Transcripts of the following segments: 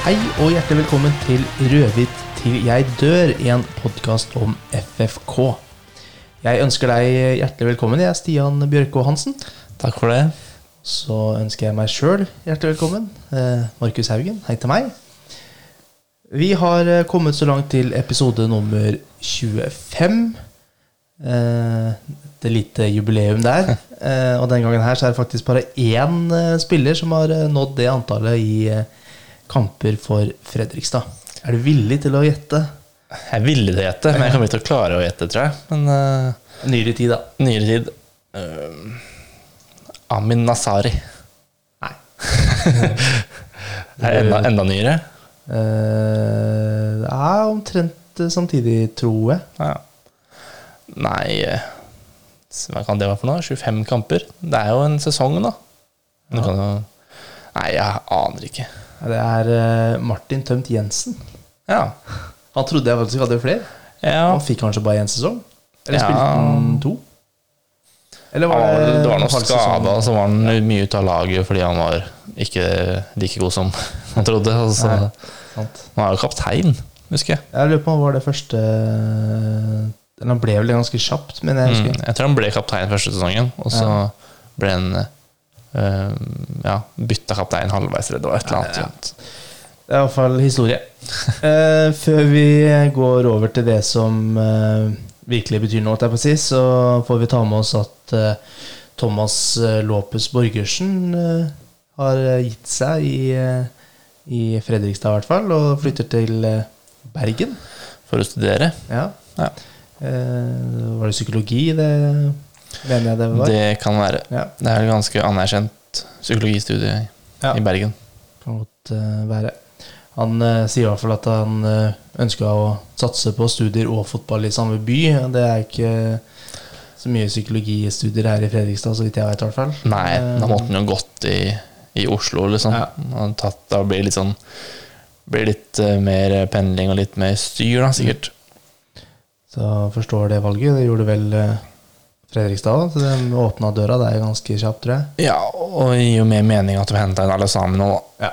Hei og hjertelig velkommen til Rødhvit til jeg dør, en podkast om FFK. Jeg ønsker deg hjertelig velkommen. Jeg er Stian Bjørkå Hansen. Takk for det. Så ønsker jeg meg sjøl hjertelig velkommen. Eh, Markus Haugen, hei til meg. Vi har eh, kommet så langt til episode nummer 25. Eh, et lite jubileum der. Og den gangen her så er det faktisk bare én spiller som har nådd det antallet i kamper for Fredrikstad. Er du villig til å gjette? Jeg er villig til å gjette, men jeg kommer ikke til å klare å gjette, tror jeg. Men uh, Nyere tid, da. nyere tid uh, Amin Nasari. Nei. Er det enda, enda nyere? Uh, det er omtrent eh, samtidig, tror jeg. Ja. Nei eh, Hva kan det være for noe? 25 kamper? Det er jo en sesong, da. Ja. kan Nei, jeg aner ikke. Det er eh, Martin Tømt Jensen. Ja. Han trodde jeg faktisk hadde flere. ja. Han fikk kanskje bare én sesong? Eller spilte han to? Eller Det var, det var noen skader, så var han mye ute av laget fordi han var ikke like god som han trodde. Og så, Nei. Sant. han er jo kaptein, husker jeg. Jeg lurer på om han var det første Eller han ble vel ganske kjapt, men jeg Mm, jeg tror han ble kaptein første sesongen, og så Ja. ble han eh, ja, bytta kaptein halvveis, eller det var et eller annet. Ja, ja. sånt. Det er iallfall historie. uh, før vi går over til det som uh, virkelig betyr noe, si, så får vi ta med oss at uh, Thomas eh, Lopez Borgersen eh, har eh, gitt seg i, eh, i Fredrikstad, i hvert fall, og flytter til eh, Bergen. For å studere. Ja. Ja. Eh, var det psykologi, det mener jeg det var? Det kan være. Ja, Det er et ganske anerkjent psykologistudie i- Ja. i Bergen. kan godt uh, være. Han uh, sier i hvert fall at han uh, ønska å satse på studier og fotball i samme by. Det er ikke så mye psykologistudier her i Fredrikstad, så vidt jeg vet. i hvert fall. Nei, Eh, da måtte han jo gått i, i Oslo, liksom. Ja. Han tatt, da blir det litt sånn blir litt eh, mer pendling og litt mer styr, da, sikkert. Så forstår det valget. Det gjorde vel eh, Fredrikstad så de åpna døra der ganske kjapt, tror jeg. Ja, og det gir jo mer mening at vi henta inn alle sammen nå, da. Ja.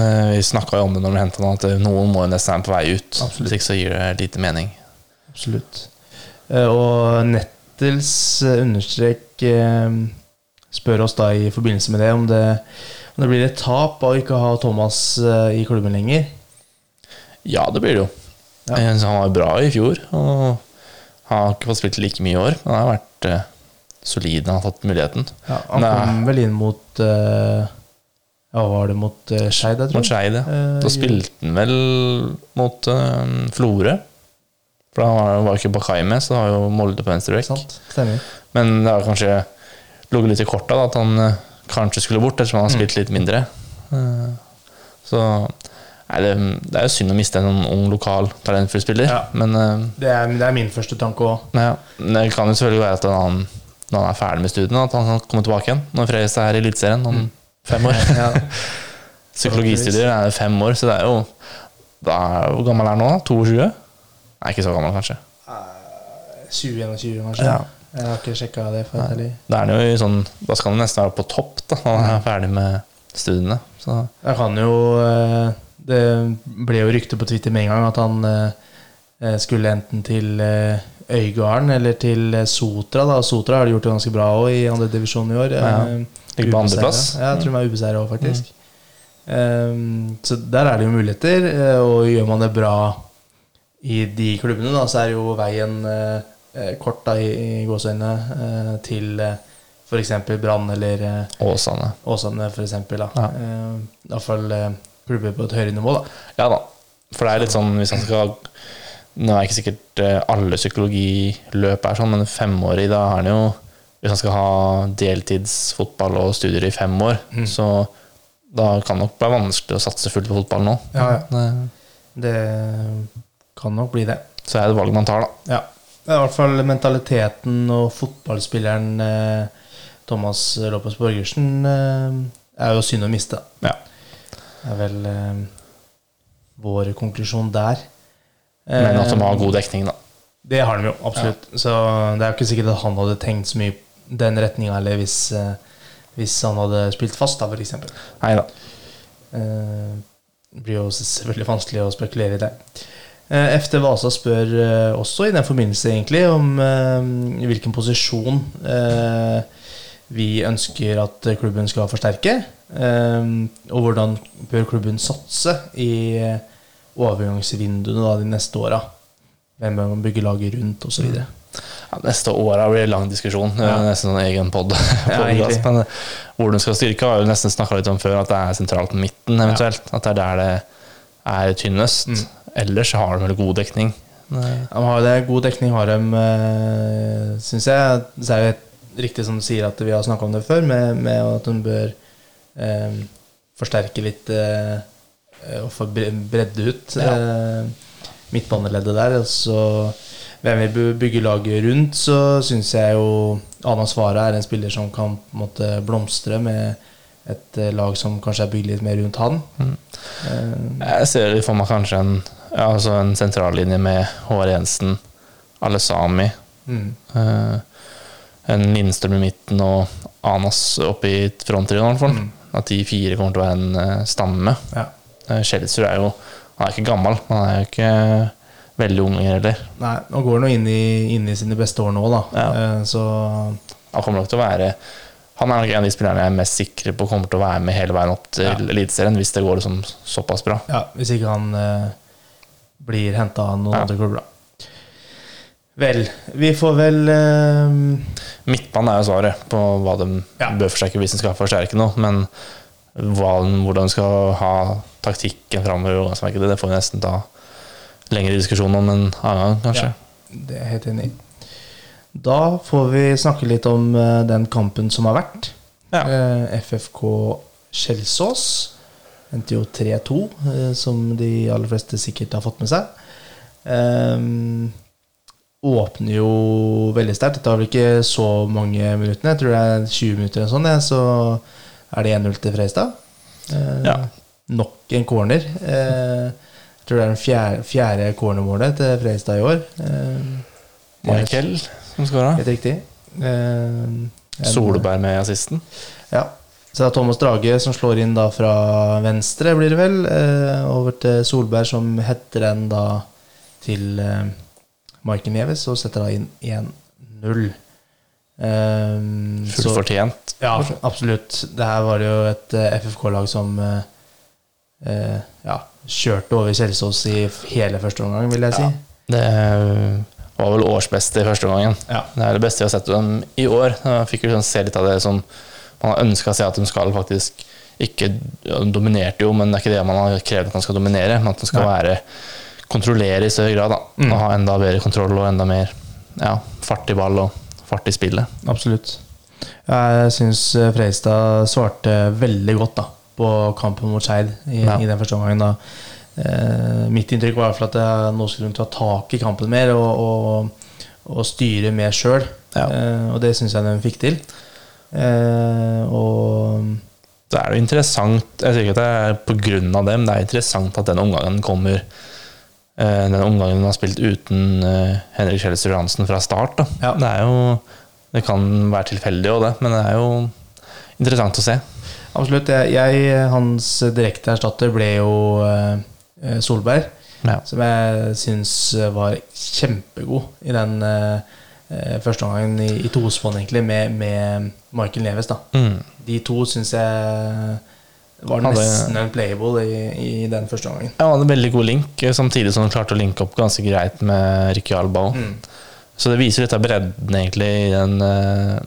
Eh, Vi snakka jo om det når vi henta han, at noen må jo nesten være på vei ut. Absolutt. Hvis ikke så gir det lite mening. Absolutt. Eh, Og Nettels eh, understrek spør oss da i forbindelse med det om det, om det blir et tap av ikke å ha Thomas i klubben lenger. Ja, det blir det jo. Ja. Han var jo bra i fjor, og han har ikke fått spilt like mye i år. Men han har vært uh, solid når han har fått muligheten. Ja, han Nei. kom vel inn mot uh, Ja, var det mot uh, Skeid, jeg tror? Mot Skeid, ja. Eh, Da spilte han vel mot uh, Florø. For da var jo ikke Bakai med, så da var jo Molde på venstre vekk. Men det har kanskje ligget litt i korta da, at han eh, kanskje skulle bort, ettersom han har Mm. spilt litt mindre. Eh, så nei, det, det er jo synd å miste en sånn ung, lokal, talentfull spiller. Ja. Men uh, Det er, det er min første tanke òg. ja. det kan jo selvfølgelig være at han, når han er ferdig med studiene, at han kan komme tilbake igjen. Når Fredrikstad er i Eliteserien om Mm. fem år. Ja. Psykologistudier er fem år, så det er jo da, Hvor gammel er han nå? 22? Nei, ikke så gammel, kanskje. 21 kanskje. Ja. Jeg har ikke sjekka det. for. Da, er jo sånn, da skal han nesten være på topp da, når han er ferdig med studiene. Så Jeg kan jo eh, Det ble jo rykte på Twitter med en gang at han eh, skulle enten til eh, Øygarden eller til eh, Sotra. da Sotra har de gjort det ganske bra også i andre divisjon i år. Ja. Eh, Ligger på andreplass. Ja, jeg tror de er ubeseira òg, faktisk. Um, så der er det jo muligheter, eh, og gjør man det bra i de klubbene, da, så er jo veien eh, eh, kort da, i, i gåseøynene eh, til uh, f.eks. Brann eller eh, Åsane. Åsane, da. Ja. Uh, Iallfall uh, klubber på et høyere nivå, da. Ja da. For det er litt sånn hvis han skal Nå er ikke sikkert eh, alle psykologiløp er sånn, men femårig, da er han jo Hvis han skal ha deltidsfotball og studier i fem år, Mm. så da kan det nok bli vanskelig å satse fullt på fotball nå. Ja, ja. Det- Det kan nok bli det. Så er det valget valg man tar, da. Ja. Det er i hvert fall mentaliteten og fotballspilleren eh, Thomas Lopez Borgersen eh, er jo synd å miste. Ja. Er vel eh, vår konklusjon der. Men at de har Eh, god dekning, da. Det har de jo, absolutt. Så det er jo ikke sikkert at han hadde tenkt så mye den retninga, eller hvis, eh, hvis han hadde spilt fast, da, eksempel. Nei da. Eh, det blir jo selvfølgelig vanskelig å spekulere i det. Eh, FT Vasa spør eh, også i den forbindelse egentlig om eh, hvilken posisjon eh, vi ønsker at klubben skal forsterke. eh, og hvordan bør klubben satse i eh, overgangsvinduene da, de neste åra. Hvem bør man bygge laget rundt, osv. Ja, neste åra blir det lang diskusjon. Det Ja. Nesten en egen pod. Ja, men eh, hvor den skal styrke, har vi nesten snakka litt om før, at det er sentralt midten, eventuelt. At det er der det er tynnest. Mm. Ellers har de vel god dekning. Nei. De har det, god dekning har de, uh, syns jeg. Så er det helt riktig som du sier at vi har snakka om det før, med, med at hun bør eh, forsterke litt eh, og få bredde ut Ja. eh, midtbaneleddet der. Og så hvem vi bør bygge laget rundt, så syns jeg jo Ana Svara er en spiller som kan på en måte blomstre med et eh, lag som kanskje er bygd litt mer rundt han. Mm. Eh, Jeg ser for meg kanskje en, ja, altså en sentrallinje med Håvard Jensen, Alesami, mm, eh, en Lindstrøm i midten og Anas oppe i fronttrioen, hvert fall. Mm. At de fire kommer til å være en eh, stamme. ja. Kjelsrud er jo Han er ikke gammel, men han er jo ikke veldig ung heller. Nei, nå går han jo inn inn i sine beste år nå, da. Ja. Eh, Så Han kommer nok til å være Han er nok en av de spillerne jeg er mest sikre på kommer til å være med hele veien opp til Ja. Eliteserien, hvis det går liksom såpass bra. ja, hvis ikke han eh, blir henta av noen Ja. andre klubber, da. Vel, vi får vel uh... Midtbanen er jo svaret på hva de Ja. bør forsterke hvis de skal forsterke noe, men hva, hvordan de skal ha taktikken framover, det får vi nesten ta lengre diskusjon om en annen gang, kanskje. Ja, det er jeg helt enig i. Da får vi snakke litt om uh, den kampen som har vært. Ja. Uh, FFK Kjelsås endte jo 3-2, eh, som de aller fleste sikkert har fått med seg. Um, åpner jo veldig sterkt. Det tar vel ikke så mange minuttene. Jeg tror det er 20 minutter eller sånn, så er det 1-0 til Freistad. Eh, Ja. Nok en corner. Eh, jeg tror det er den fjerde, fjerde cornermålet til Freistad i år. Eh, Michael som skåra. Helt riktig. Eh, Solberg med assisten. Ja. Så det er Thomas Drage som slår inn da fra venstre, blir det vel. Eh, over til Solberg, som heter den da til eh, Michael Neves, og setter da inn 1-0. Eh, Fullt så- fortjent. Ja, absolutt. Det her var jo et eh, FFK-lag som eh, eh, ja, kjørte over Kjelsås i hele første omgang, vil jeg si. Ja. Det var vel årsbeste i første omgangen. Ja. Det er det beste vi har sett dem i år. Jeg fikk jo sånn se litt av det som man har ønska å se at de skal faktisk ikke ja, De dominerte jo, men det er ikke det man har krevd at de skal dominere. Men at de skal Nei. være kontrollere i større grad. da Mm. Og ha enda bedre kontroll og enda mer ja, fart i ball og fart i spillet. Absolutt. Jeg syns Freistad svarte veldig godt da på kampen mot Skeid i, Ja. i den første omgangen. da. Eh, mitt inntrykk var at jeg, nå skulle ta tak i kampen mer og, og, og styre mer sjøl. Ja. Eh, og det syns jeg de fikk til. Eh, og Så er det jo interessant Jeg sier ikke at det er av dem, det er interessant at den omgangen kommer eh, Den omgangen hun har spilt uten eh, Henrik Kjelsrud Hansen fra start. Ja. Det jo Det kan være tilfeldig òg, det, men det er jo interessant å se. absolutt. Jeg, jeg hans direkte erstatter ble jo eh, Solberg. Ja. Som jeg syns var kjempegod i den eh, eh, første omgangen i, i tospann, egentlig, med, med Michael Neves. da Mm. De to syns jeg var Hadde- nesten unplayable i, i den første omgangen. Han hadde en veldig god link, eh, samtidig som han klarte å linke opp ganske greit med Ricky Alba. Mm. Så det viser litt av bredden egentlig i den uh,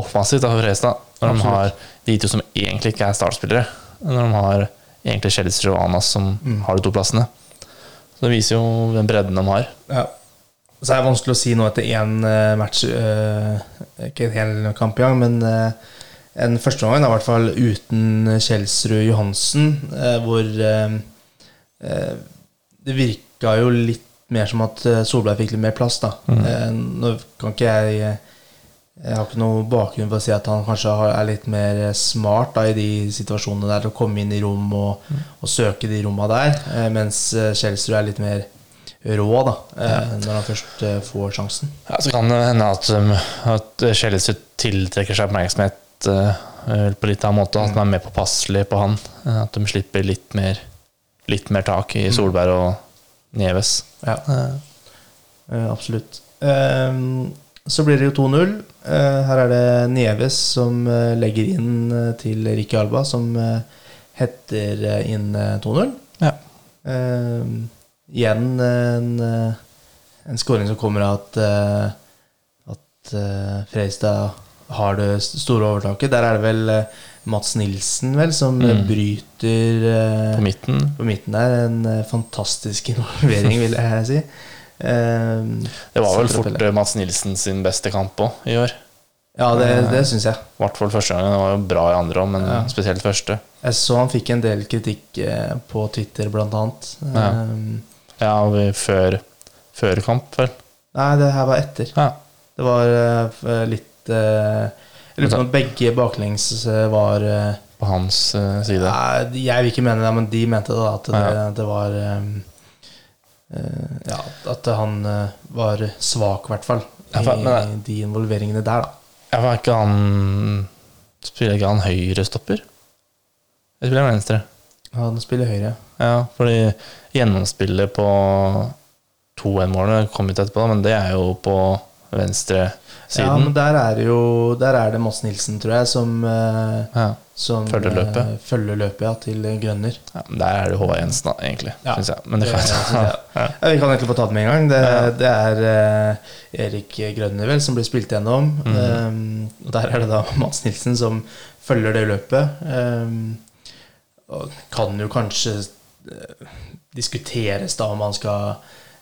offensivt for Frestad. Når de har de to som egentlig ikke er startspillere. Når de har egentlig Kjelsrud og Anas som Mm. har de to plassene. Så det viser jo den bredden de har. Ja. Så er det vanskelig å si nå etter én eh, match, uh, ikke en hel kamp engang, men uh, en førsteomgang i hvert fall uten Kjelsrud Johansen, eh, hvor eh, eh, det virka jo litt mer som at eh, Solberg fikk litt mer plass, da. Mm. Eh, nå kan ikke jeg eh, Jeg har ikke noe bakgrunn for å si at han kanskje er litt mer eh, smart da, i de situasjonene der, til å komme inn i rom og, og søke de romma der, eh, mens eh, Kjelsrud er litt mer rå da, ja. når han først eh, får sjansen. Ja, så kan det hende at, um, at Kjelsrud tiltrekker seg oppmerksomhet uh, på litt annen måte. At de er mer påpasselige på han. uh, At de slipper litt mer litt mer tak i Solberg og Neves. Ja, Eh, eh, absolutt. Ehm, så blir det jo 2-0. Eh, her er det Neves som eh, legger inn eh, til Ricky Alba, som eh, hetter eh, inn eh, 2-0. Ja. Ehm, igjen en, eh, en scoring som kommer av at, eh, at eh, Freistad har det store overtaket. Der er det vel eh, Mats Nilsen vel som eh, Mm. bryter eh, På midten. på midten der. En eh, fantastisk involvering, vil jeg si. Eh, Det var vel fort hele- eh, Mats Nilsen sin beste kamp òg i år. Ja, det, det syns jeg. I hvert fall første gangen. Det var jo bra i andre òg, men Ja. spesielt første. Jeg så han fikk en del kritikk på Twitter, blant annet. Ja. Ehm, Ja, vi- før, før kamp, vel. nei, det her var etter. Ja. Det var litt Jeg lurer på om begge baklengs eh, var eh, På hans eh, side. Nei, jeg vil ikke mene det, men de mente da at det, Ja. det var eh, Ja, at han eh, var svak, i hvert fall. I men- de involveringene der, da. Ja, var ikke han Spiller ikke han høyrestopper? Eller spiller han venstre? Han spiller høyre. Ja, fordi gjennomspillet på 2-1-målet kom ut etterpå, men det er jo på venstre Ja, men der er, jo, der er det Moss Nilsen, tror jeg, som, eh, Ja, som Følger løpet. eh, følger løpet ja, til Grønner. ja, men Der er det Håvard Jensen, da, egentlig. Ja, Synes jeg. Men det det ja. Vi kan egentlig få ta det med en gang. Det, det er uh, Erik Grønner vel som blir spilt gjennom. Mhm. Um, og der er det da Mats Nilsen som følger det løpet. Um, og kan jo kanskje uh, diskuteres da om han skal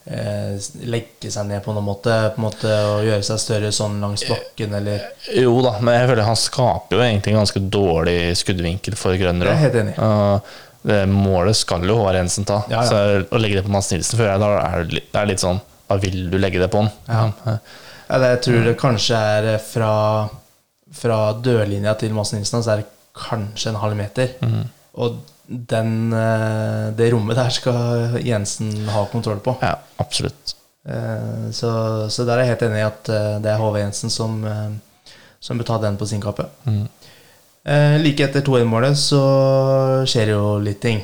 legge seg ned på noen måte, på en måte og gjøre seg større sånn langs bakken, eller Jo da, men jeg føler han skaper jo egentlig en ganske dårlig skuddvinkel for Grønner. Jeg er helt enig. Uh, det målet skal jo Håvard Jensen ta. Ja, ja. Så å legge det på Mads Nilsen før jeg da er det litt, er litt sånn Da vil du legge det på han. Ja. Ja, det, jeg tror det kanskje er eh, fra, fra dørlinja til Mads Nilsen, så er det kanskje en halv meter. Mhm. Og den, eh, det rommet der skal Jensen ha kontroll på. ja, absolutt. Eh, Så, så der er jeg helt enig i at eh, det er HV Jensen som, som bør ta den på sin kappe. Eh, Like etter 2-1-målet så skjer jo litt ting.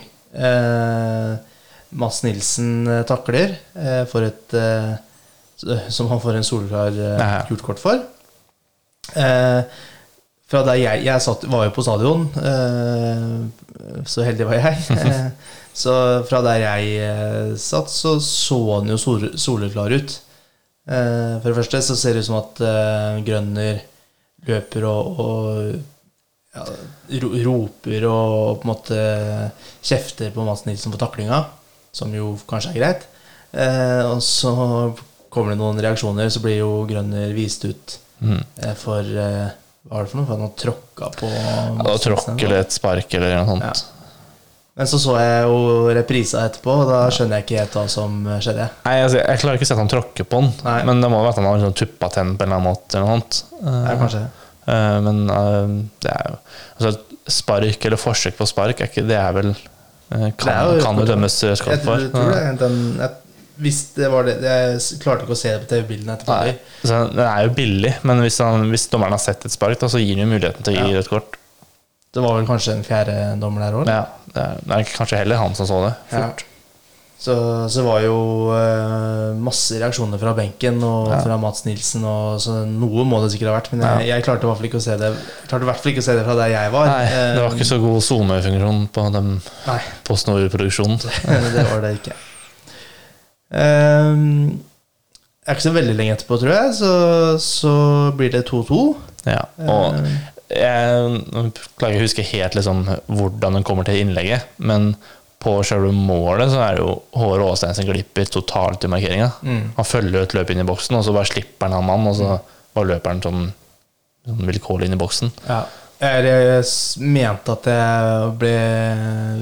Mads Nilsen takler for et Som han får en solklar gult kort for. Fra der jeg, jeg satt, var jo på stadion, eh, så heldig var jeg. Eh, så fra der jeg eh, satt, så så han jo sol, soleklar ut. For det første så ser det ut som at Grønner løper og, og ja, roper og på en måte kjefter på Mads Nilsen for taklinga, som jo kanskje er greit. Og så kommer det noen reaksjoner, så blir jo Grønner vist ut eh, for Hva var det for noe? Han har tråkka på Ja, tråkk eller et spark eller noe sånt. Men så så jeg jo reprisa etterpå, og da skjønner jeg ikke helt hva som skjedde. Nei, altså, Jeg klarer ikke å se at han tråkker på den, Nei. men det må være at han har liksom tuppa tenn på en eller annen måte. Eller noe sånt. Eh, Ja, kanskje eh, men eh, det er jo altså, Spark eller forsøk på spark, er ikke, det er vel eh, Kan, Det er jo- kan jo dømmes skatt for. Jeg tror det. Den, jeg, hvis det var det Jeg klarte ikke å se det på TV-bildene etterpå. Så Den er jo billig, men hvis, han, hvis dommeren har sett et spark, da, så gir han jo muligheten til å gi Ja. rødt kort. Det var vel kanskje en fjerde dommer der òg? Ja, det er, det er kanskje heller han som så det. Ja. Så, så var jo uh, masse reaksjoner fra benken og Ja. fra Mats Nilsen. Og, så noe må det sikkert ha vært, men jeg, jeg klarte i hvert fall ikke å se det Klarte i hvert fall ikke å se det fra der jeg var. Nei, det var ikke så god SoMe-funksjon på dem Nei, på Snorre-produksjonen. det var det ikke. Ehm, det er ikke så veldig lenge etterpå, tror jeg, så, så blir det 2-2. Ja, og Ehm, jeg klarer ikke å huske helt liksom, hvordan hun kommer til innlegget, men på selve målet så er det jo Håre Aastein som glipper totalt i markeringa. mm. Han følger et løp inn i boksen, og så bare slipper han ham mann, og så var løper han sånn, sånn vilkårlig inn i boksen. Ja. Jeg mente at jeg ble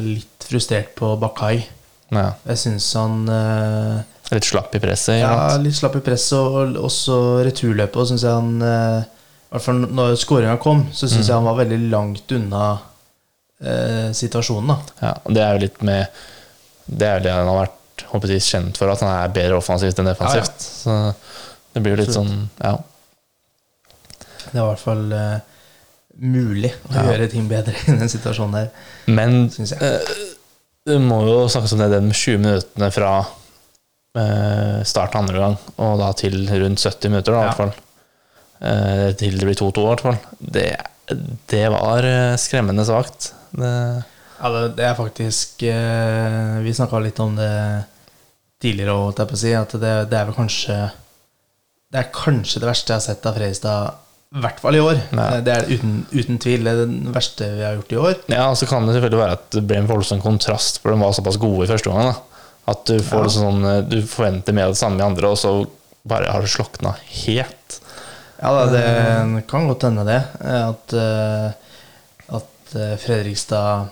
litt frustrert på Bakai. Ja, Jeg syns han eh, litt slapp i presset. Ja, litt slapp i presset, og også returløpet. Og synes jeg han eh, hvert fall når skåringa kom, så syns Mm. jeg han var veldig langt unna eh, situasjonen. da Ja, og det er jo litt med Det er jo det han har vært håper kjent for, at han er bedre offensivt enn defensivt. Så det blir jo litt sånn Ja. Det er i hvert fall uh, mulig å Ja. gjøre ting bedre i den situasjonen der, Men syns eh, Det må jo snakkes om det de 20 minuttene fra eh, start andre gang, og da til rundt 70 minutter, da, i hvert fall. Eh, til det blir 2-2, i hvert fall. Det, det var eh, skremmende svakt. Det, Ja, det, det er faktisk eh, Vi snakka litt om det tidligere, holdt jeg på å si, at det, det er vel kanskje Det er kanskje det verste jeg har sett av Fredrikstad, i hvert fall i år. Ja. Eh, Det er uten, uten tvil det er det verste vi har gjort i år. ja, så kan det selvfølgelig være at det ble en voldsom kontrast, for de var såpass gode i første omgang. At du får Ja. liksom sånn eh, Du forventer mer av det samme i andre, og så bare har det slokna helt. Ja da, det kan godt hende det. At, eh, at Fredrikstad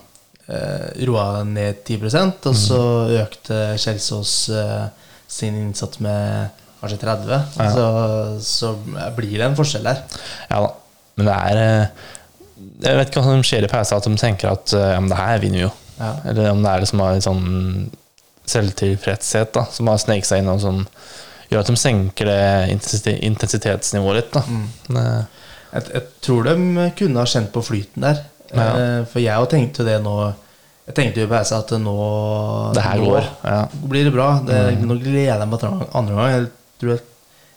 roa ned 10% og så økte Kjelsås sin innsats med kanskje 30 Ja. så, så blir det en forskjell der. Ja da. Men det er eh, Jeg vet ikke hva som skjer i pausen, at de tenker at eh, ja, men det her vinner vi jo. Ja. Eller om det er liksom en sånn selvtilfredshet da, som har sneket seg inn og som gjør at de senker det intensitetsnivået litt. Da. Mm. Det- Jeg, jeg tror de kunne ha kjent på flyten der. Ja. Eh, For jeg òg tenkte jo det nå Jeg tenkte jo på pausa at nå Det her går. Ja. blir det bra. Det, Mm. Nå gleder jeg meg til andre gang. Jeg tror jeg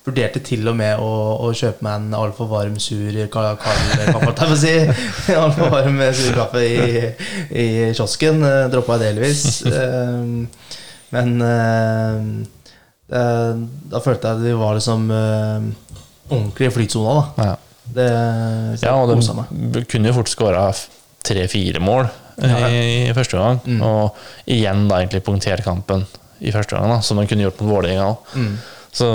vurderte til og med å, å kjøpe meg en altfor varm, sur kald kaffe. si. Altfor varm, sur kaffe i, i kiosken. Eh, Droppa jeg delvis. Eh, Men eh, da følte jeg at vi var liksom eh, ordentlig i flytsona, da. Ja. Det ja, og de kunne jo fort skåra tre-fire mål i, i første gang. Mm. Og igjen da egentlig punktert kampen i første gang, da, som de kunne gjort mot Vålerenga òg. Så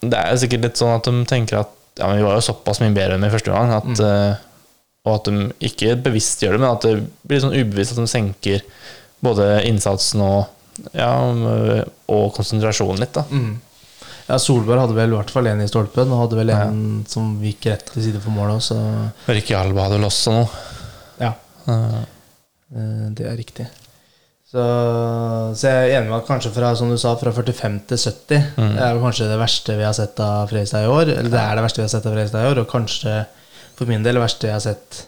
det er sikkert litt sånn at de tenker at ja, men vi var jo såpass mye bedre enn i første gang, at, mm. og at de ikke bevisst gjør det, men at det blir sånn ubevisst at de senker både innsatsen og, ja, og konsentrasjonen litt. da. Mm. Ja, Solberg hadde vel i hvert fall én i stolpen, og hadde vel en som gikk rett til side for målet. så Rikke Alba hadde vel også noe. ja. Eh, Eh, Det er riktig. Så, så jeg er enig med at kanskje fra som du sa, fra 45 til 70 Mm. er kanskje det verste vi har sett av Fredrikstad i år. Eller det er det verste vi har sett av Fredrikstad i år, og kanskje for min del det verste jeg har sett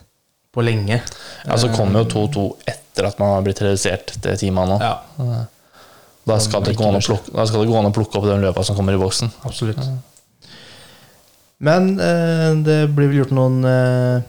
på lenge. ja, så kom jo 2-2 etter at man har blitt redusert til ti mann nå. Ja, Da skal, det gå an å plukke, da skal det gå an å plukke opp den løpa som kommer i boksen. absolutt. Men eh, det blir vel gjort noen eh,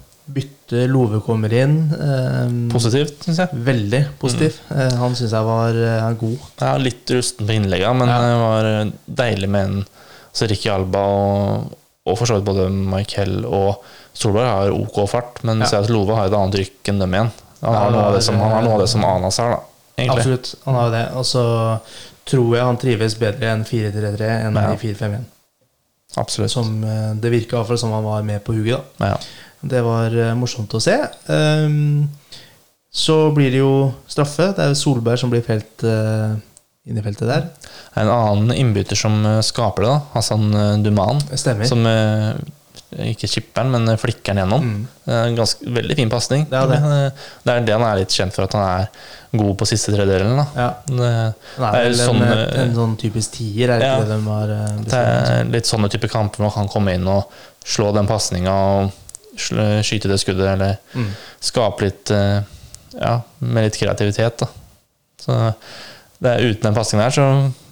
bytte. Love kommer inn. Eh, Positivt, syns jeg. Veldig positiv. Eh, han syns jeg var eh, god. Ja, litt rusten på innleggene, men Ja. det var eh, deilig med en så Ricky Alba og, og for så vidt både Michael og Solberg har OK fart, men Ja. ser at Love har et annet rykk enn dem igjen. Han har, noe av det som, han har som Anas har, da. Egentlig. Absolutt. Han har jo det. Og så tror jeg han trives bedre enn 4-3-3 enn Ja. i 4-5-1. Absolutt. Som eh, Det virka iallfall som han var med på hugget. da Ja. Det var eh, morsomt å se. Ehm, så blir det jo straffe. Det er Solberg som blir felt uh, inn i feltet der. En annen innbytter som eh, skaper det, da, Hassan eh, Duman, stemmer. som eh, ikke chipper den, men flikker den gjennom. Mm. Eh, Ganske, veldig fin pasning. Det er det. det er det han er litt kjent for, at han er god på siste tredelen. Da. Ja. Det, Han Det er er vel sånn, en, eh, en sånn typisk tier, er det Ja. ikke det de har bestemt? Det er litt sånne type kamper hvor han kan komme inn og slå den pasninga og skyte det skuddet, eller Mm. skape litt eh, Ja, med litt kreativitet, da. Så det er, uten den pasningen der, så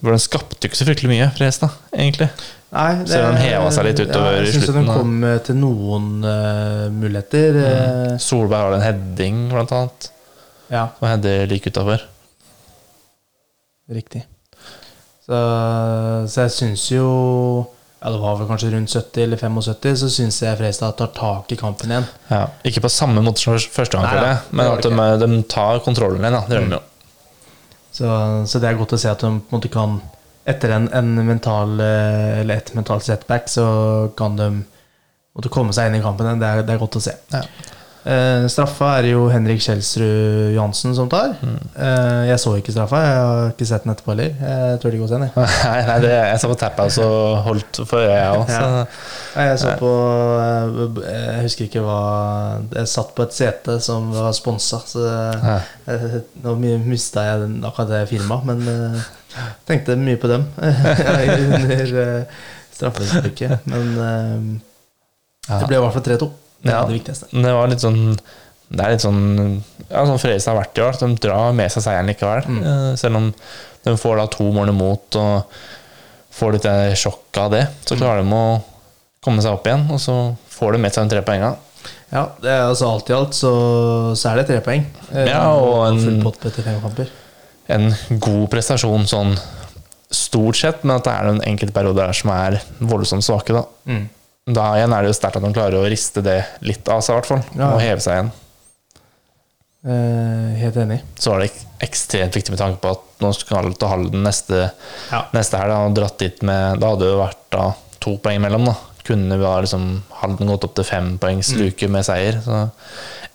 den skapte ikke så fryktelig mye, Fredrikstad, egentlig. Nei, det, Selv om den heva seg litt utover ja, i Jeg syns slutten, den kom eh, til noen uh, muligheter. Mm. Solberg har en heading, blant annet, ja, og header like utafor. riktig. Så, så jeg syns jo ja, Det var vel kanskje rundt 70 eller 75, så syns jeg Freistad tar tak i kampen igjen. Ja, ikke på samme måte som første gang, føler jeg, men at de, de tar kontrollen igjen. Det gjør de jo. Så, så det er godt å se at de på en måte kan Etter en, en mental eh, Eller et mentalt setback, så kan de måtte komme seg inn i kampen igjen. Det er, det er godt å se. Ja. Eh, straffa er jo Henrik Kjelsrud Johansen som tar. Mm. Eh, jeg så ikke straffa, jeg har ikke sett den etterpå heller. Jeg tør ikke å se den. jeg. Nei, nei det, jeg så på Taphouse og holdt for øya, jeg òg. Ja. Jeg så på eh, Jeg husker ikke hva Jeg satt på et sete som var sponsa, så ja. eh, nå mista jeg den, akkurat det firmaet, men uh, tenkte mye på dem under uh, straffesparket. Men uh, det ble i hvert fall 3-2. Det Ja. er det viktigste. Det var litt sånn det er litt sånn ja, sånn Fredrikstad har vært i år. De drar med seg seieren likevel. Mm. Eh, Selv om de får da to mål imot og får litt sjokk av det, så klarer de å komme seg opp igjen. Og så får de med seg de tre poengene. Ja, det er altså alt i alt så, så er det tre poeng. Eh, Ja, og en- full pott på etter fem kamper. En god prestasjon sånn stort sett, men at det er noen enkelte perioder der som er voldsomt svake. Da. Mm. Da igjen er det jo sterkt at de klarer å riste det litt av seg, i hvert fall. Ja. Og heve seg igjen. Eh, helt enig. Så var det ek- ekstremt viktig med tanke på at nå skal til Halden neste, Ja. neste helg. Og dratt dit med Da hadde det jo vært da to poeng imellom. da Kunne vi ha liksom Halden gått opp til fem mm. med seier. Så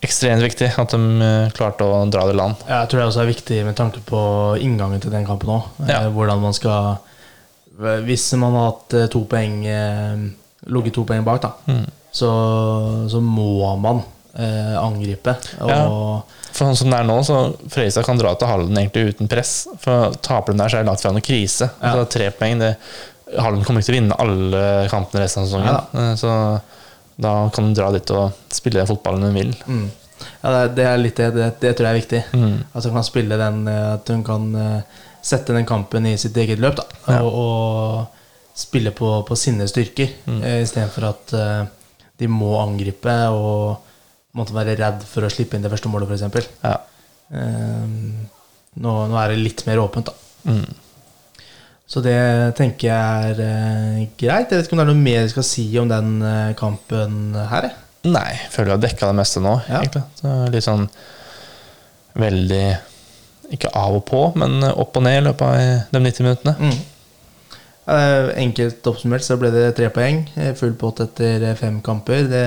ekstremt viktig at de eh, klarte å dra det i land. Ja, Jeg tror det også er viktig med tanke på inngangen til den kampen òg. Ja. Hvordan man skal Hvis man har hatt eh, to poeng eh, ligget to poeng bak, da, Mm. så, så må man eh, angripe. Og Ja. For sånn som det er nå, så Fredrikstad kan dra til Halden egentlig uten press. For taper de der, så er det langt fra noen krise. Ja. Altså, tre poeng det, Halden kommer ikke til å vinne alle kampene resten av sesongen. Ja. Eh, Så da kan du dra dit og spille fotballen hun vil. mm. ja, det, er- er litt det, det. Det tror jeg er viktig. Mm. At hun kan spille den eh, At hun kan eh, sette den kampen i sitt eget løp, da. Ja. Og, og spille på, på sine styrker, Mm. mm. istedenfor at eh, de må angripe og måtte være redd for å slippe inn det første målet, f.eks. Ja. Um, nå, nå er det litt mer åpent, da. Mm. Så det tenker jeg er eh, greit. Jeg vet ikke om det er noe mer vi skal si om den eh, kampen her. jeg. Nei, jeg føler jeg har dekka det meste nå, Ja. litt sånn veldig Ikke av og på, men opp og ned i løpet av de 90 minuttene. Mm. Eh, enkelt oppsummert så ble det tre poeng. eh, Full pott etter eh, fem kamper. Det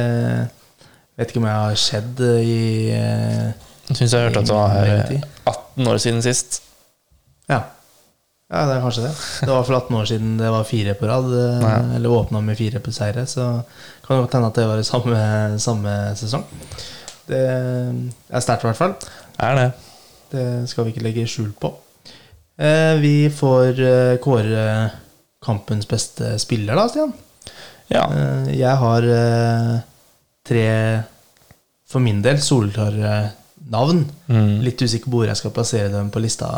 vet ikke om jeg har skjedd i Jeg syns jeg hørte at det var Lenge eh, tid. 18 år siden sist. Ja. ja, det er kanskje det. Det var for 18 år siden det var fire på rad. Nei. Eller åpna med fire på seire. Så kan det godt hende at det var i samme, samme sesong. Det er sterkt, i hvert fall. Er det. Det skal vi ikke legge skjul på. Vi får kåre kampens beste spiller, da, Stian. Ja. Eh, jeg har eh, tre, for min del, soleklare navn. Mm. Litt usikker på hvor jeg skal plassere dem på lista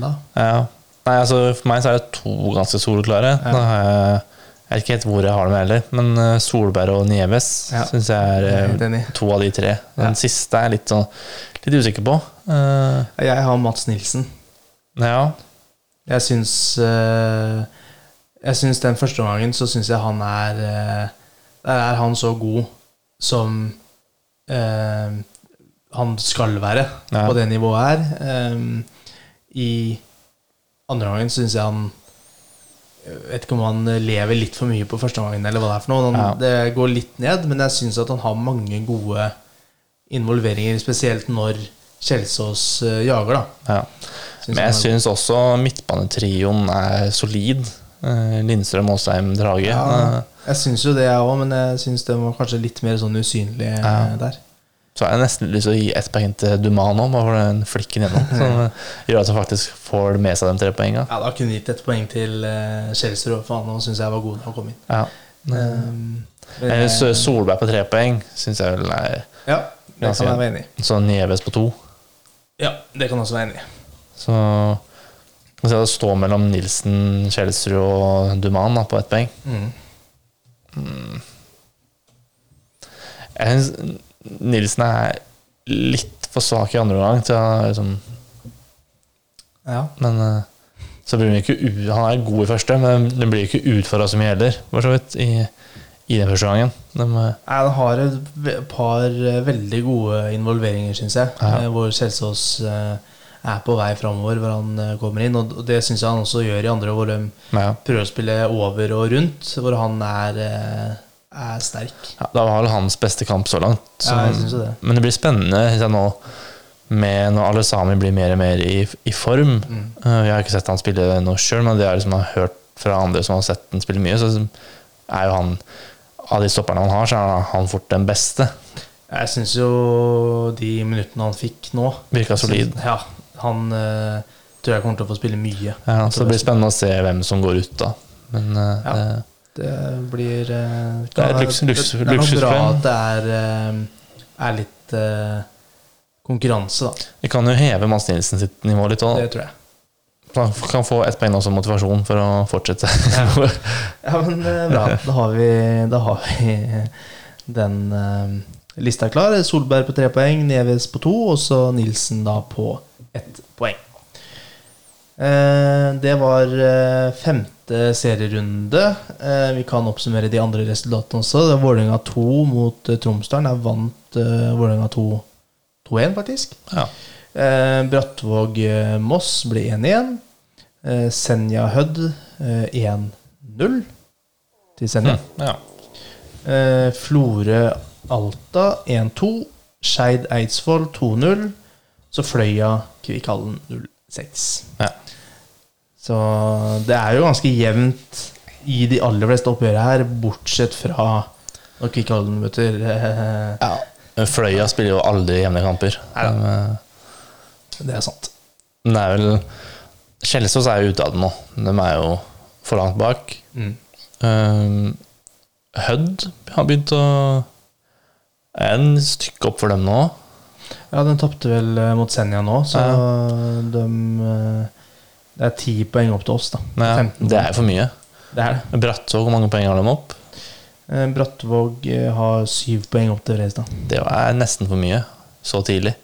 da. ja. Nei, altså For meg så er det to ganske soleklare. Ja. Jeg, jeg vet ikke helt hvor jeg har dem heller, men eh, Solberg og Nieves Ja. syns jeg er Jeg to av de tre. Den Ja. siste er jeg litt, sånn, litt usikker på. Jeg har Mats Nilsen. ja. Jeg syns eh, Jeg syns den første omgangen så syns jeg han er eh, Der er han så god som eh, han skal være Ja. på det nivået her. Eh, I andre gangen syns jeg han jeg vet ikke om han lever litt for mye på første gangen, eller hva det er for noe. Han, Ja. Det går litt ned, men jeg syns at han har mange gode involveringer, spesielt når Kjelsås eh, jager, da. ja. Men jeg syns også midtbanetrioen er solid. Eh, Lindstrøm, Åsheim, Drage. Ja, Eh, jeg syns jo det, jeg òg, men jeg syns det var kanskje litt mer sånn usynlig eh, Ja. der. Så har jeg nesten lyst til å gi ett poeng til Duman òg, for den flikken gjennom. Som eh, gjør at han faktisk får med seg de tre poengene. Ja, Da kunne jeg gitt et poeng til uh, Kjelsrud, for han syns jeg var god da han kom inn. Ja. Um, Eh, eh, Solberg på tre poeng syns jeg vel er ja, det kan jeg være enig i. Så Nieves på to. Ja, det kan jeg også være enig i. Så at det står mellom Nilsen, Kjelsrud og Duman da, på ett poeng. Mm. Jeg synes Nilsen er litt for svak i andre omgang til å liksom Ja. Men eh, så blir han ikke u Han er god i første, men den blir ikke utfordra så mye heller, for så vidt, i, i den første gangen. De, eh, Han har et par eh, veldig gode involveringer, syns jeg. Ja. Hvor Kjelsås eh, er på vei framover, hvor han eh, kommer inn. Og det syns jeg han også gjør i andre, hvor de ja. prøver å spille over og rundt. Hvor han er, eh, er sterk. Ja, det var vel hans beste kamp så langt. Så, Ja, jeg synes det. Men det blir spennende jeg, nå med når alle sammen blir mer og mer i, i form. Mm. Eh, Jeg har ikke sett han spille nå sjøl, men det er liksom jeg har hørt fra andre som har sett han spille mye, så er jo han av de stopperne han har, så er han fort den beste. Jeg syns jo de minuttene han fikk nå Virka solid. Ja, han eh, tror jeg kommer til å få spille mye. Ja, så det blir spennende å se hvem som går ut, da. Men eh, Ja. det- Det blir eh, Det er et kan- luks- luks- det, det er bra at det er, eh, er litt uh, konkurranse, da. Vi kan jo heve Mads Nilsen sitt nivå litt òg. Det tror jeg. Han kan få ett poeng også motivasjon for å fortsette. Ja, men eh, bra. Da har vi, da har vi den uh, lista klar. Solberg på tre poeng, Neves på to, og så Nilsen da på ett poeng. Eh, det var eh, femte serierunde. Eh, vi kan oppsummere de andre resultatene også. Er Vålerenga 2 mot Tromsdalen. Der vant Vålerenga 2 2-1, faktisk. Ja. Brattvåg-Moss ble 1-1. Eh, Senja Hødd eh, 1-0 til Senja. ja. Eh, Florø Alta 1-2. Skeid Eidsvoll 2-0. Så Fløya Kvikkhallen 0-6. Ja. Så det er jo ganske jevnt i de aller fleste oppgjørene her, bortsett fra når Kvikhallen møter eh, ja. Fløya spiller jo aldri jevne kamper. Ja. Men, eh, Det er sant. Men det er vel Kjelsås er jo ute av det nå. De er jo for langt bak. Mm. Um, Hødd har begynt å er en stykke opp for dem nå. Ja, den tapte vel eh, mot Senja nå, så de eh, Det er ti poeng opp til oss, da. Ja, 15 det er for mye. Det er det. Brattvåg, hvor mange poeng har de opp? Eh, Brattvåg har syv poeng opp til Fredrikstad. Det er nesten for mye så tidlig.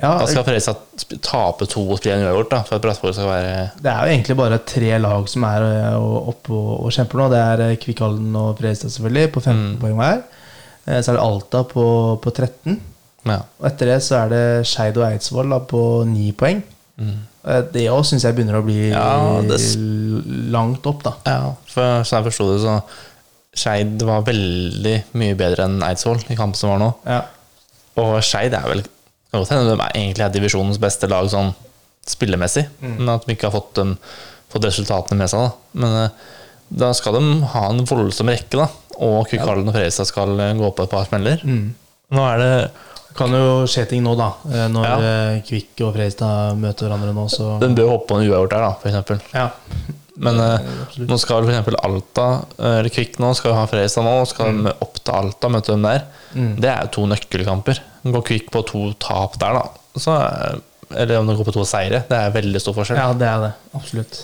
Ja, Da skal Fredrikstad tape to og spille en uavgjort da, for at Brattvåg skal være det er jo egentlig bare tre lag som er oppe og, og kjemper nå. Det er Kvikkhallen og Fredrikstad, selvfølgelig, på 15 Mm. poeng hver. Så er det Alta på, på 13. Ja. Og etter det så er det Skeid og Eidsvoll da, på 9 poeng. Mm. Eh, Det òg syns jeg begynner å bli Ja, det langt opp, da. ja, for som jeg forsto det, så Skeid var veldig mye bedre enn Eidsvoll i kampen som var nå. Ja. Og Skeid er vel kan godt hende de er egentlig er divisjonens beste lag sånn spillemessig, men at de ikke har fått, dem, fått resultatene med seg. Da. Men eh, da skal de ha en voldsom rekke, da. Og Kvikkhallen og Fredrikstad skal eh, gå på et par smeller. Mm. Nå er det Det kan jo skje ting nå, da. Eh, Når Ja. eh, Kvikk og Fredrikstad møter hverandre nå, så Den bør hoppe på en uavgjort der, da, for eksempel. Ja. Men eh, nå skal eksempel Alta, eh, eller Kvikk nå, skal ha Fredrikstad nå, og skal mm. opp til Alta, og møte dem der. Mm. Det er jo to nøkkelkamper. Går Kvikk på to tap der, da, så er, eller om det går på to seire, det er veldig stor forskjell. Ja, det er det. Absolutt.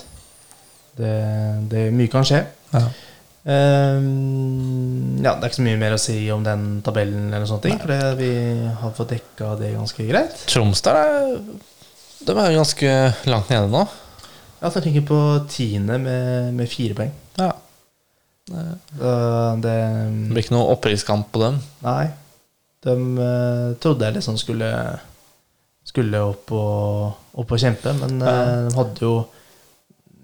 Det, det Mye kan skje. Ja. Ehm, ja, Det er ikke så mye mer å si om den tabellen, eller sånne ting, for vi har fått dekka det ganske greit. Tromsdal de er jo ganske langt nede nå. Ja, så tenker på tiende med, med fire poeng. Ja. Så det Det blir ikke noe opprykkskamp på dem. Nei. De uh, trodde jeg liksom skulle Skulle opp og, opp og kjempe, men Ja. de hadde jo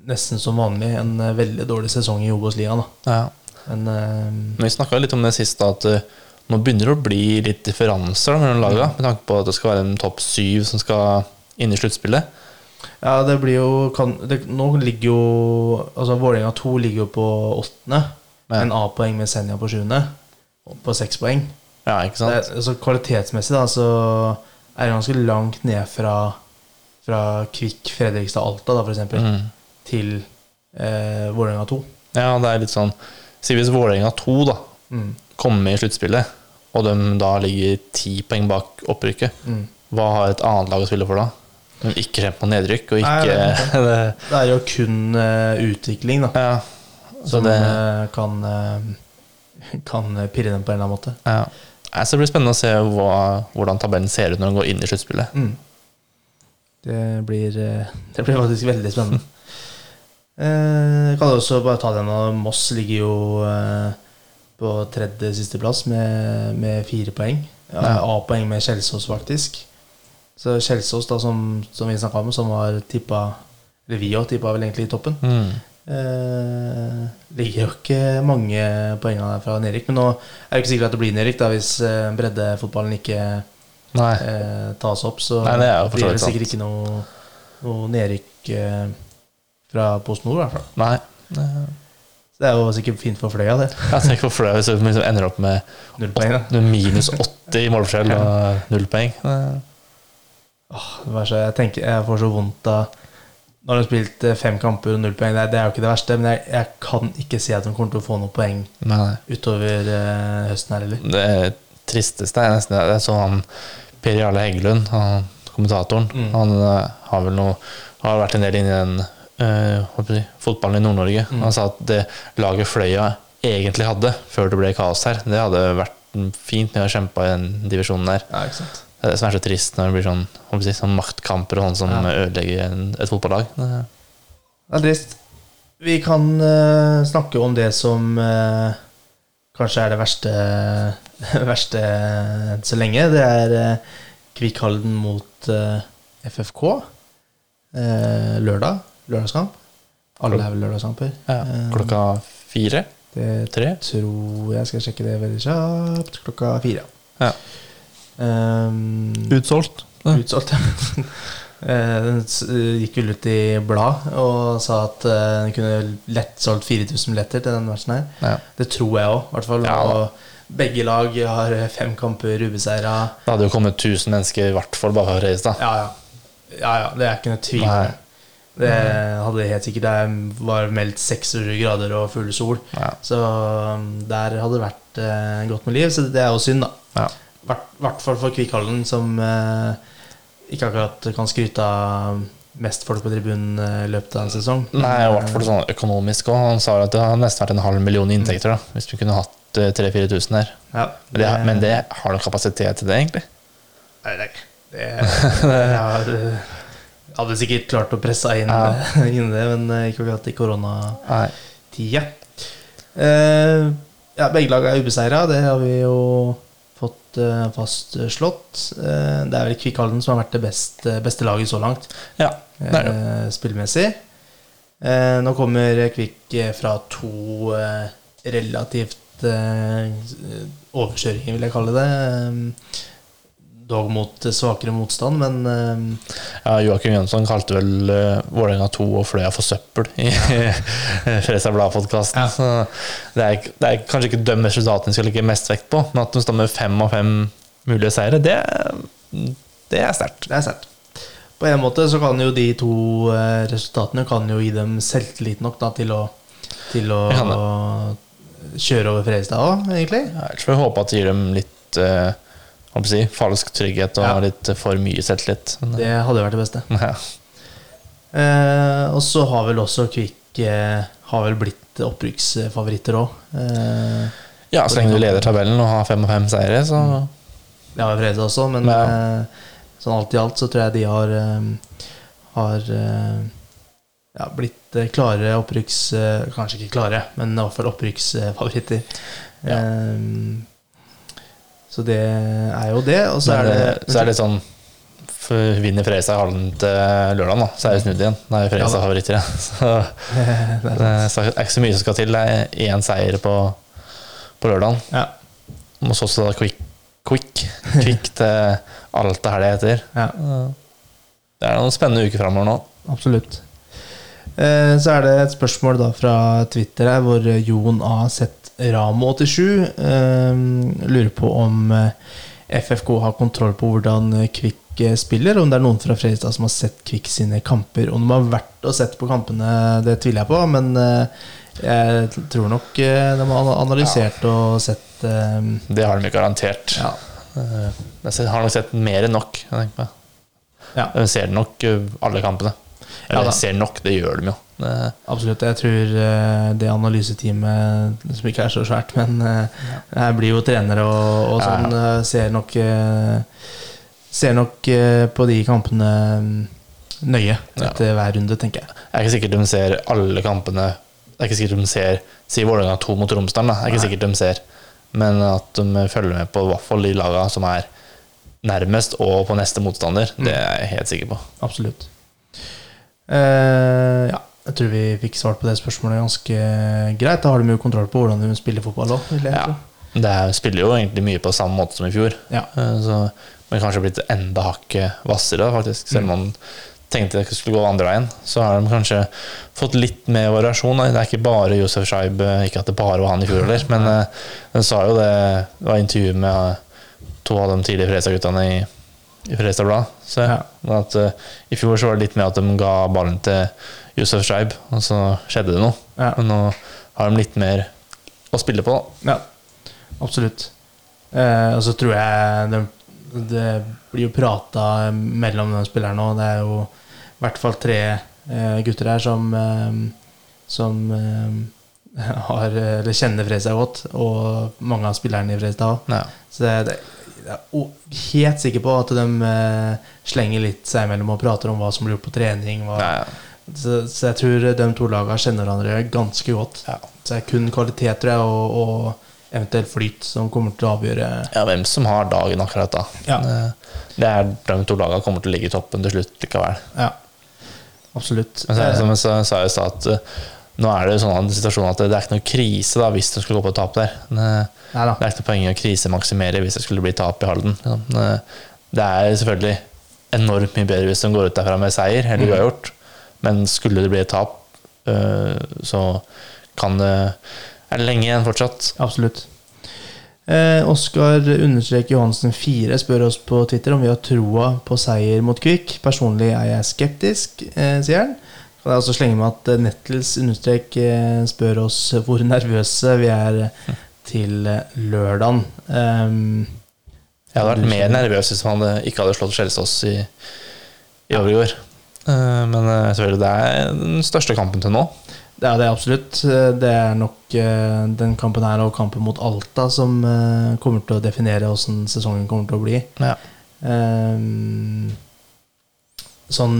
nesten som vanlig en eh, veldig dårlig sesong i Obos-ligaen. Ja. Men uh, Men vi snakka litt om det sist, at uh, nå begynner det å bli litt differanser da, mellom lagene, med tanke på at det skal være en topp syv som skal inn i sluttspillet. Ja, det blir jo kan, det, Nå ligger jo Altså Vålerenga 2 ligger jo på åttende. Ja. En A-poeng med Senja på sjuende. På seks poeng. Ja, ikke sant? Det, så Kvalitetsmessig da så er det ganske langt ned fra Fra Kvikk, Fredrikstad, Alta, da, for eksempel, Mm. Til eh, Vålerenga 2. Ja, det er litt sånn Si hvis Vålerenga 2 da Mm. kommer med i sluttspillet, og de da ligger ti poeng bak opprykket, Mm. hva har et annet lag å spille for da? De ikke kjemper på nedrykk, og Nei, ikke det Det er jo kun uh, utvikling da Ja. Så som det eh, kan eh, Kan pirre dem på en eller annen måte. ja. Så det blir spennende å se hva, hvordan tabellen ser ut når den går inn i sluttspillet. Mm. Det blir, det blir faktisk veldig spennende. Eh, Jeg kan også bare ta den av Moss ligger jo eh, på tredje sisteplass med, med fire poeng. Ja. A-poeng med Kjelsås, faktisk. Så Kjelsås, da, som, som vi snakka om, som var tippa Eller vi òg tippa vel egentlig i toppen. Mm. Eh, ligger jo ikke mange poengene fra Nerik. Men nå er det ikke sikkert at det blir Nerik da, hvis eh, breddefotballen ikke eh, tas opp. Så Nei, det for blir det sikkert sant. ikke noe, noe Nerik eh, fra Post Nord, i hvert fall. Nei. Det er jo sikkert fint for Fløya, det. Jeg tenker for fløya hvis vi liksom ender opp med Null poeng, da. minus 80 i målforskjell og null poeng. Åh, det så, jeg tenker jeg får så vondt av Når de har spilt eh, fem kamper og null poeng. Det det er jo ikke det verste, men jeg, jeg kan ikke si at de kommer til å få noen poeng Nei. utover uh, høsten her heller. Det tristeste er nesten det er sånn Per Jarle Heggelund, han, kommentatoren, Mm. han uh, har vel noe Har vært en del inni den eh, fotballen i Nord-Norge. Mm. Han sa at det laget Fløya egentlig hadde før det ble kaos her, det hadde vært fint med å kjempe i den divisjonen der. Ja. Det er det som er så trist når det blir sånn, si, sånn maktkamper og sånn som Ja. ødelegger en, et fotballag. Det- Det er trist. Vi kan uh, snakke om det som uh, kanskje er det verste, verste så lenge. Det er uh, Kvikkhalden mot eh, FFK. eh, lørdag. Lørdagskamp. Alle er vel lørdagskamper. Ja, Eh, klokka fire? Det Tre? tror jeg skal sjekke det veldig kjapt. Klokka fire. Ja. Um, Utsolgt. Ja. Utsolgt, ja. Eh, Den gikk vel ut i blad og sa at eh, den kunne lett solgt 4000 billetter til den matchen her. Ja. Det tror jeg òg, i hvert fall. Ja. Og begge lag har fem kamper ubeseira. Det hadde jo kommet 1000 mennesker i hvert fall bare å reise da Ja, ja. ja, ja. Det er ikke noe tvil. Nei. Det hadde helt sikkert Det var meldt 26 grader og full sol. Ja. Så um, der hadde det vært eh, godt med liv. Så det er jo synd, da. I ja. hvert fall for Kvikkhallen, som eh, ikke akkurat kan skryte av mest folk på tribunen eh, i løpet av en sesong. Nei, i hvert fall sånn økonomisk òg. Han sa at det har nesten vært en halv million i inntekter, da, hvis du kunne hatt eh, 3000-4000 her. Ja, Men det, men det har du kapasitet til det, egentlig? Nei, det, det Jeg det eh, hadde sikkert klart å presse inn, Ja. inn det, men eh, ikke akkurat i koronatida. Eh, ja, begge lag er ubeseira, det har vi jo fått eh, fastslått. Eh, det er vel Kvikkhallen som har vært det beste, beste laget så langt. Ja, det er det. eh, spillmessig. Eh, nå kommer Kvikk eh, fra to eh, relativt eh, overkjøringer, vil jeg kalle det. Eh, dog mot svakere motstand, men eh, Ja, Joakim Jønsson kalte vel uh, Vålerenga 2 og Fløya for søppel i Fredrikstad Blad-podkasten. Ja. Det det er kanskje ikke de resultatene vi skal legge mest vekt på, men at de står med fem av fem mulige seire, det, det er sterkt. det er sterkt. På en måte så kan jo de to eh, resultatene kan jo gi dem selvtillit nok da, til å, til å kjøre over Fredrikstad òg, egentlig. Ja, Ellers får vi håpe at det gir dem litt uh, si, falsk trygghet og Ja. litt for mye selvtillit. Det hadde vært det beste. ja. Eh, og så har vel også Kvikk eh, Har vel blitt opprykksfavoritter òg. Eh, ja, så lenge du leder tabellen og har fem og fem seire, så det har Fredrikstad også, men Ja. eh, sånn alt i alt så tror jeg de har eh, Har eh, ja, blitt klare opprykks... kanskje ikke klare, men i hvert fall opprykksfavoritter. Ja. Eh, så det er jo det. Og så er det eh, så er det sånn Vinner Fredrikstad hallen til lørdag, da, så er det snudd igjen. Da er Fredrikstad Ja favoritter igjen. Så det er er så- er ikke så mye som skal til. Det er én seier på, på lørdagen. Ja. Og så også da quick, quick, quick til alt det her det heter. ja. Det er noen spennende uker framover nå. Absolutt. Eh, Så er det et spørsmål da fra Twitter her, hvor Jon A. sett Ramo87 eh, lurer på om eh, FFK har kontroll på hvordan eh, Kvikk eh, spiller. Om det er noen fra Fredrikstad som har sett Kvikk sine kamper. Om de har vært og sett på kampene, det tviler jeg på, men eh, jeg tror nok de har analysert og sett eh, Det har de garantert. Ja. Jeg har nok sett mer enn nok. Jeg på. Ja. De ser nok alle kampene. Ja Eller ja, ser nok, det gjør de jo. Det- Absolutt. Jeg tror eh, det analyseteamet, som ikke er så svært, men jeg her blir jo trenere og, og Ja, ja. sånn, eh, ser nok eh, Ser nok eh, på de kampene nøye nøye Ja. etter hver runde, tenker jeg. Det er ikke sikkert de ser alle kampene. Det er ikke sikkert de ser Si Vålerenga 2 mot Romsdalen. da. Det er ikke sikkert de ser. Men at de følger med på i hvert fall de laga som er nærmest, og på neste motstander, Mm. det er jeg helt sikker på. Absolutt. Eh, ja, jeg tror vi fikk svart på det spørsmålet ganske greit. Da har de jo kontroll på hvordan de spiller fotball òg. Ja. Det er, spiller jo egentlig mye på samme måte som i fjor. Ja. Eh, Så, men kanskje blitt enda hakket hvassere, faktisk. Selv om man tenkte det skulle gå andre veien, så har de kanskje fått litt mer variasjon. Det er ikke bare Josef Scheib, eh, ikke at det bare var han i fjor heller, men eh, de sa jo det Det var intervju med eh, to av de tidlige Fredrikstad-guttene i, i Fredrikstad Blad. Så Ja. at, eh, I fjor så var det litt mer at de ga ballen til Josef Scheib, og så skjedde det noe. Ja. Men nå har de litt mer å spille på. da. Ja, absolutt. Eh, og så tror jeg det, Det blir jo prata mellom de spillerne nå. Det er jo i hvert fall tre eh, gutter her som, eh, som eh, har, eller kjenner Fredrikstad godt, og mange av spillerne i Fredrikstad òg. Ja. Så det, det, jeg er helt sikker på at de eh, slenger litt seg imellom og prater om hva som blir gjort på trening. Hva, Ja, så, så jeg tror de to lagene kjenner hverandre ganske godt. Ja. Så det er kun kvalitet tror jeg, og, og eventuelt flyt som kommer til å avgjøre ja, hvem som har dagen akkurat da. Ja. Eh, Det er de to lagene kommer til å ligge i toppen til slutt likevel. Ja, absolutt. Men så det Eh, som jeg sa, i stad, at eh, nå er det jo sånn en situasjon at det er ikke noe krise da hvis de skulle gå på tap der. Eh, Det er ikke noe poeng i å krisemaksimere hvis det skulle bli tap i Halden. Det er selvfølgelig enormt mye bedre hvis de går ut derfra med seier eller Mm. Men skulle det bli et tap, eh, så kan det er det lenge igjen fortsatt. Absolutt. Eh, Oskar Johansen 4 spør oss på Twitter om vi har troa på seier mot Kvikk. Personlig er jeg skeptisk, eh, sier han. Kan jeg også slenge med at eh, Nettles understrek eh, spør oss hvor nervøse vi er til lørdagen. Um, Jeg hadde vært mer nervøs hvis man ikke hadde slått Skjelsås i, i overgår. Eh, Men eh, selvfølgelig, det er den største kampen til nå. det er det absolutt. Eh, Det er nok den kampen her og kampen mot Alta som kommer til å definere hvordan sesongen kommer til å bli. Ja. Sånn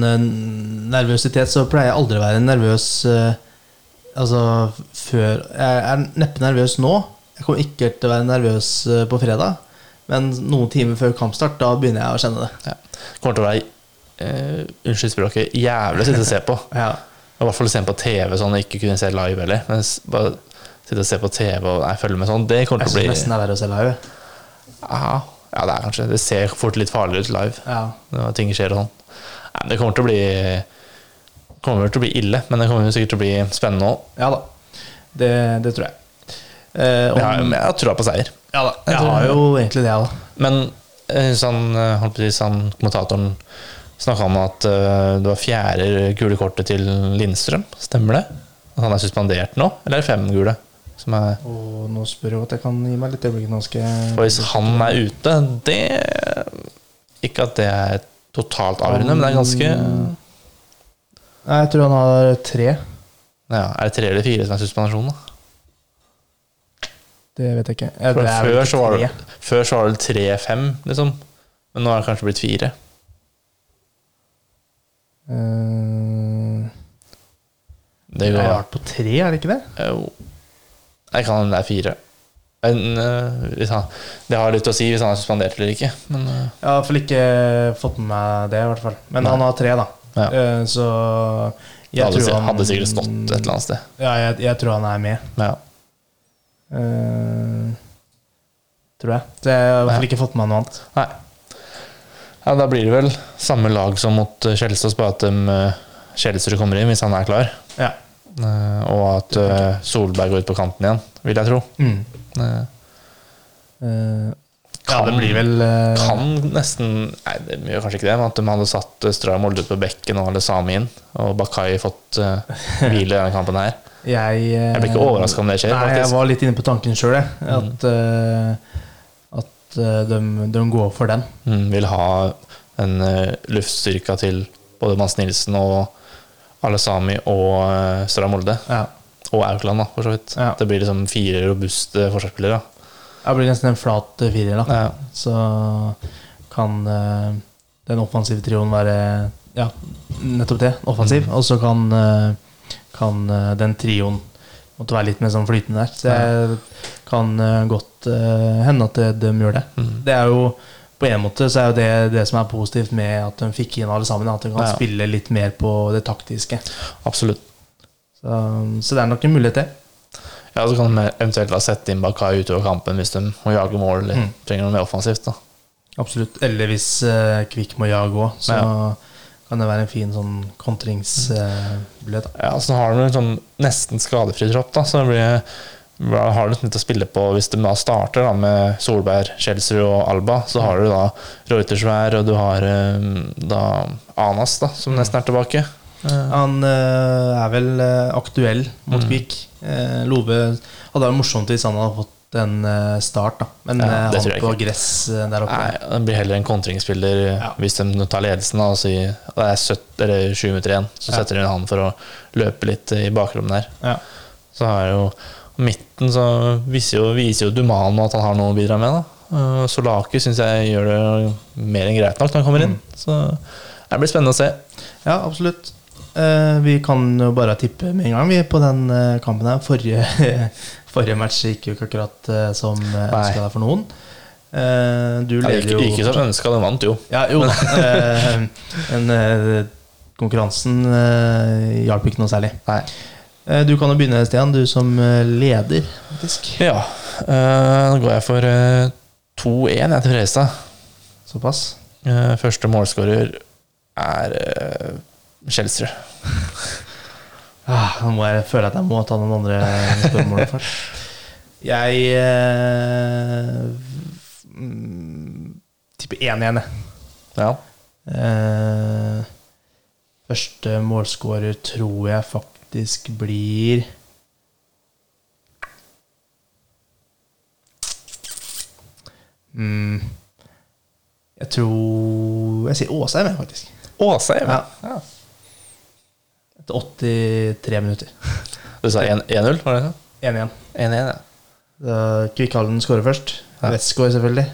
nervøsitet, så pleier jeg aldri å være nervøs Altså før Jeg er neppe nervøs nå. Jeg kommer ikke til å være nervøs på fredag. Men noen timer før kampstart, da begynner jeg å kjenne det. kommer til å være eh, unnskyld språket, jævlig å sitte og se på. Ja, I hvert fall se på TV sånn ikke kunne se live heller. Men bare sitte og se på TV og nei, følge med sånn, det kommer til å bli syns bli nesten det er verre å se live. ja, ja, det er kanskje Det ser fort litt farligere ut live Ja. når ting skjer og sånn. Nei, det kommer til å bli kommer til å bli ille, men det kommer sikkert til å bli spennende òg. ja da. Det, det tror jeg. Eh, om- Jeg, har- jeg har trua på seier. ja da. jeg Jeg tror- har jo egentlig det, da. Men eh, sånn, eh, holdt på å si, sånn kommentatoren snakka om at eh, det var fjerde gule kortet til Lindstrøm. Stemmer det? At han er suspendert nå? Eller er det fem gule? Som er, Og nå spør jeg at jeg kan gi meg litt øyeblikk. Jeg og hvis han er ute, det Ikke at det er totalt avgjørende, men det er ganske Nei, jeg tror han har tre. ja, Er det tre eller fire som er suspensjon, da? Det vet jeg ikke. For det er før, så var det, før så var det tre-fem, liksom. Men nå er det kanskje blitt fire. Eh, Det det Jeg har vært på tre, er det ikke det? Jo. Jeg kan hende det er fire. Men, uh, han, det har litt å si hvis han er suspendert eller ikke. Men uh. Jeg har i hvert fall ikke fått med meg det, i hvert fall. Men Nei. han har tre, da. Ja. Uh, så jeg hadde, tror han hadde sikkert stått et eller annet sted. Ja, jeg, jeg tror han er med. Ja. Uh, tror jeg. Så jeg har i hvert fall ikke fått med meg noe annet. Nei. Ja, da blir det vel samme lag som mot eh, Kjelsås, bare at Kjelsrud kommer inn hvis han er klar. Ja. Eh, og at eh, Solberg går ut på kanten igjen, vil jeg tro. Mm. Eh, Eh, ja, det blir vel eh, kan nesten Nei, det gjør kanskje ikke det, men at de hadde satt Strøm Molde ut på bekken og alle Sami inn, og Bakai fått hvile i denne kampen her. Jeg, eh, Jeg blir ikke overraska om det skjer, Nei, jeg var litt inne på tanken sjøl, jeg. At, eh, at eh, de, de går for den. Mm, vil ha en uh, luftstyrka til både Mads Nilsen og alle Sami og uh, Stray Molde. Ja. Og Aukland, da, for så vidt. Ja. Det blir liksom fire robuste forsvarsspillere. Det blir nesten en flat eh, firer, da. Ja. Så kan eh, den offensive trioen være Ja, nettopp det. Offensiv. Mm. Og så kan, eh, kan eh, den trioen måtte være litt mer sånn flytende der. Så jeg kan eh, godt eh, hende at de, gjør det. Mm. Det er jo på en måte så er jo det det som er positivt med at de fikk inn alle sammen. At de kan Ja. spille litt mer på det taktiske. Absolutt. Så, så det er nok en mulighet, det. Ja, Så kan de eventuelt ha sette inn Bakai utover kampen hvis de må jage mål eller Mm. trenger noe mer offensivt. da Absolutt. Eller hvis uh, Kvikk må jage òg, så kan det være en fin sånn kontringsmulighet. Ja, så har du en sånn nesten skadefri tropp, da, så det blir, har du litt å spille på hvis du da starter da med Solberg, Kjelsrud og Alba. Så har du da Reutersvær, og du har eh, da Anas, da, som nesten er tilbake. Eh, Han uh, er vel eh, aktuell mot Mm. Kvikk. Eh, Love hadde det morsomt hvis han hadde fått en eh, start, da. Men Ja, eh, han på ikke. gress eh, der oppe Nei, det blir heller en kontringsspiller Ja. hvis de tar ledelsen da, og sier det er 70, eller 7 minutter igjen. Så Ja. setter de inn han for å løpe litt i bakrommet der. Ja. Så har jo midten så viser jo, viser jo Duman at han har noe å bidra med. da Solaki syns jeg gjør det mer enn greit nok når han kommer inn. Mm. Så det blir spennende å se. Ja, absolutt. Eh, vi kan jo bare tippe med en gang vi på den eh, kampen her. Forrige, forrige match gikk jo ikke akkurat eh, som uh, ønska deg for noen. Eh, du leder jo ikke som ønska, den vant jo. Ja, jo. Eh, men eh, konkurransen eh, hjalp ikke noe særlig. Nei. Eh, du kan jo begynne, Stian, du som eh, leder, faktisk. Ja, uh, nå går jeg for uh, 2-1 jeg til Fredrikstad. Såpass. Eh, første målskårer er uh, Kjelsrud. Ah, nå må jeg føle at jeg må ta noen andre spørsmål først. Jeg eh, tipper 1-1, jeg. Ja. Eh, første målskårer tror jeg faktisk blir mm, Jeg tror Jeg sier Åsheim, faktisk. Åsheim. Ja. Ja. Etter 83 minutter. Du sa 1 1-0, var det det? 1-1. 1-1, ja. Da Kvikkhallen skårer først. Ja. Westgård, selvfølgelig.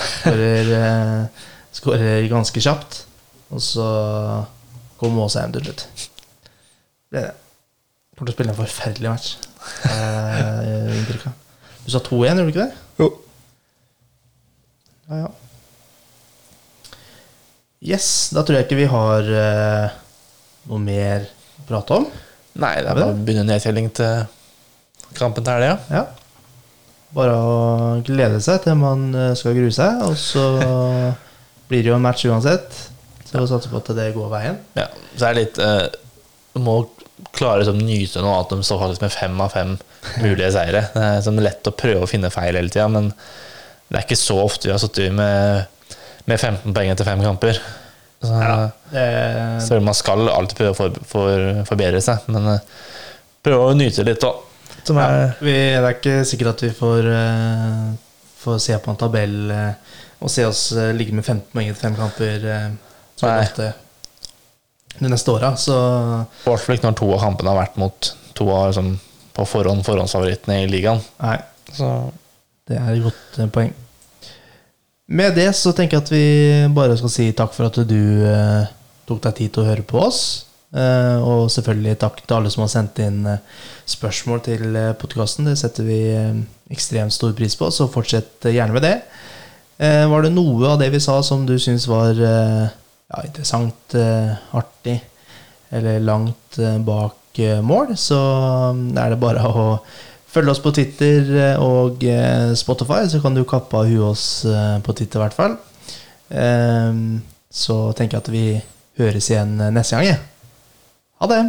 Skårer, eh, skårer ganske kjapt. Og så kom hjem til slutt. Det er det. Kommer til å spille en forferdelig match. Eh. Du sa 2-1, gjorde du ikke det? Jo. Ja, ja. Yes, da tror jeg ikke vi har uh, noe mer prate om. Nei, det er bare å begynne nedtelling til kampen til helga. Ja. Bare å glede seg til man eh, skal grue seg, og så blir det jo en match uansett. Så vi satser på at det går veien. Ja. Så er det litt eh, må klare å nyte nå at de står faktisk med fem av fem mulige seire. Det er sånn lett å prøve å finne feil hele tida, men det er ikke så ofte vi har sittet med, med 15 poeng etter fem kamper. Så, Det, så man skal alltid prøve å for, for, forbedre seg, men eh, prøve å nyte litt òg. Ja, det er ikke sikkert at vi får, eh, får se på en tabell eh, og se oss ligge med 15 poeng etter fem kamper de neste åra. Så I hvert fall ikke når to av kampene har vært mot to av liksom, på forhånd forhåndsfavorittene i ligaen. nei, Så Det er et godt poeng. Med det så tenker jeg at vi bare skal si takk for at du eh, tok deg tid til å høre på oss. Eh, og selvfølgelig takk til alle som har sendt inn eh, spørsmål til eh, podkasten. Det setter vi eh, ekstremt stor pris på, så fortsett gjerne med det. Eh, var det noe av det vi sa som du syns var ja, interessant, artig eller langt bak mål, så mm, er det bare å følge oss på Twitter eh, og eh, Spotify, så kan du kappe av huet oss eh, på Twitter i hvert fall. Eh, Så tenker jeg at vi høres igjen neste gang. jeg. Ha det!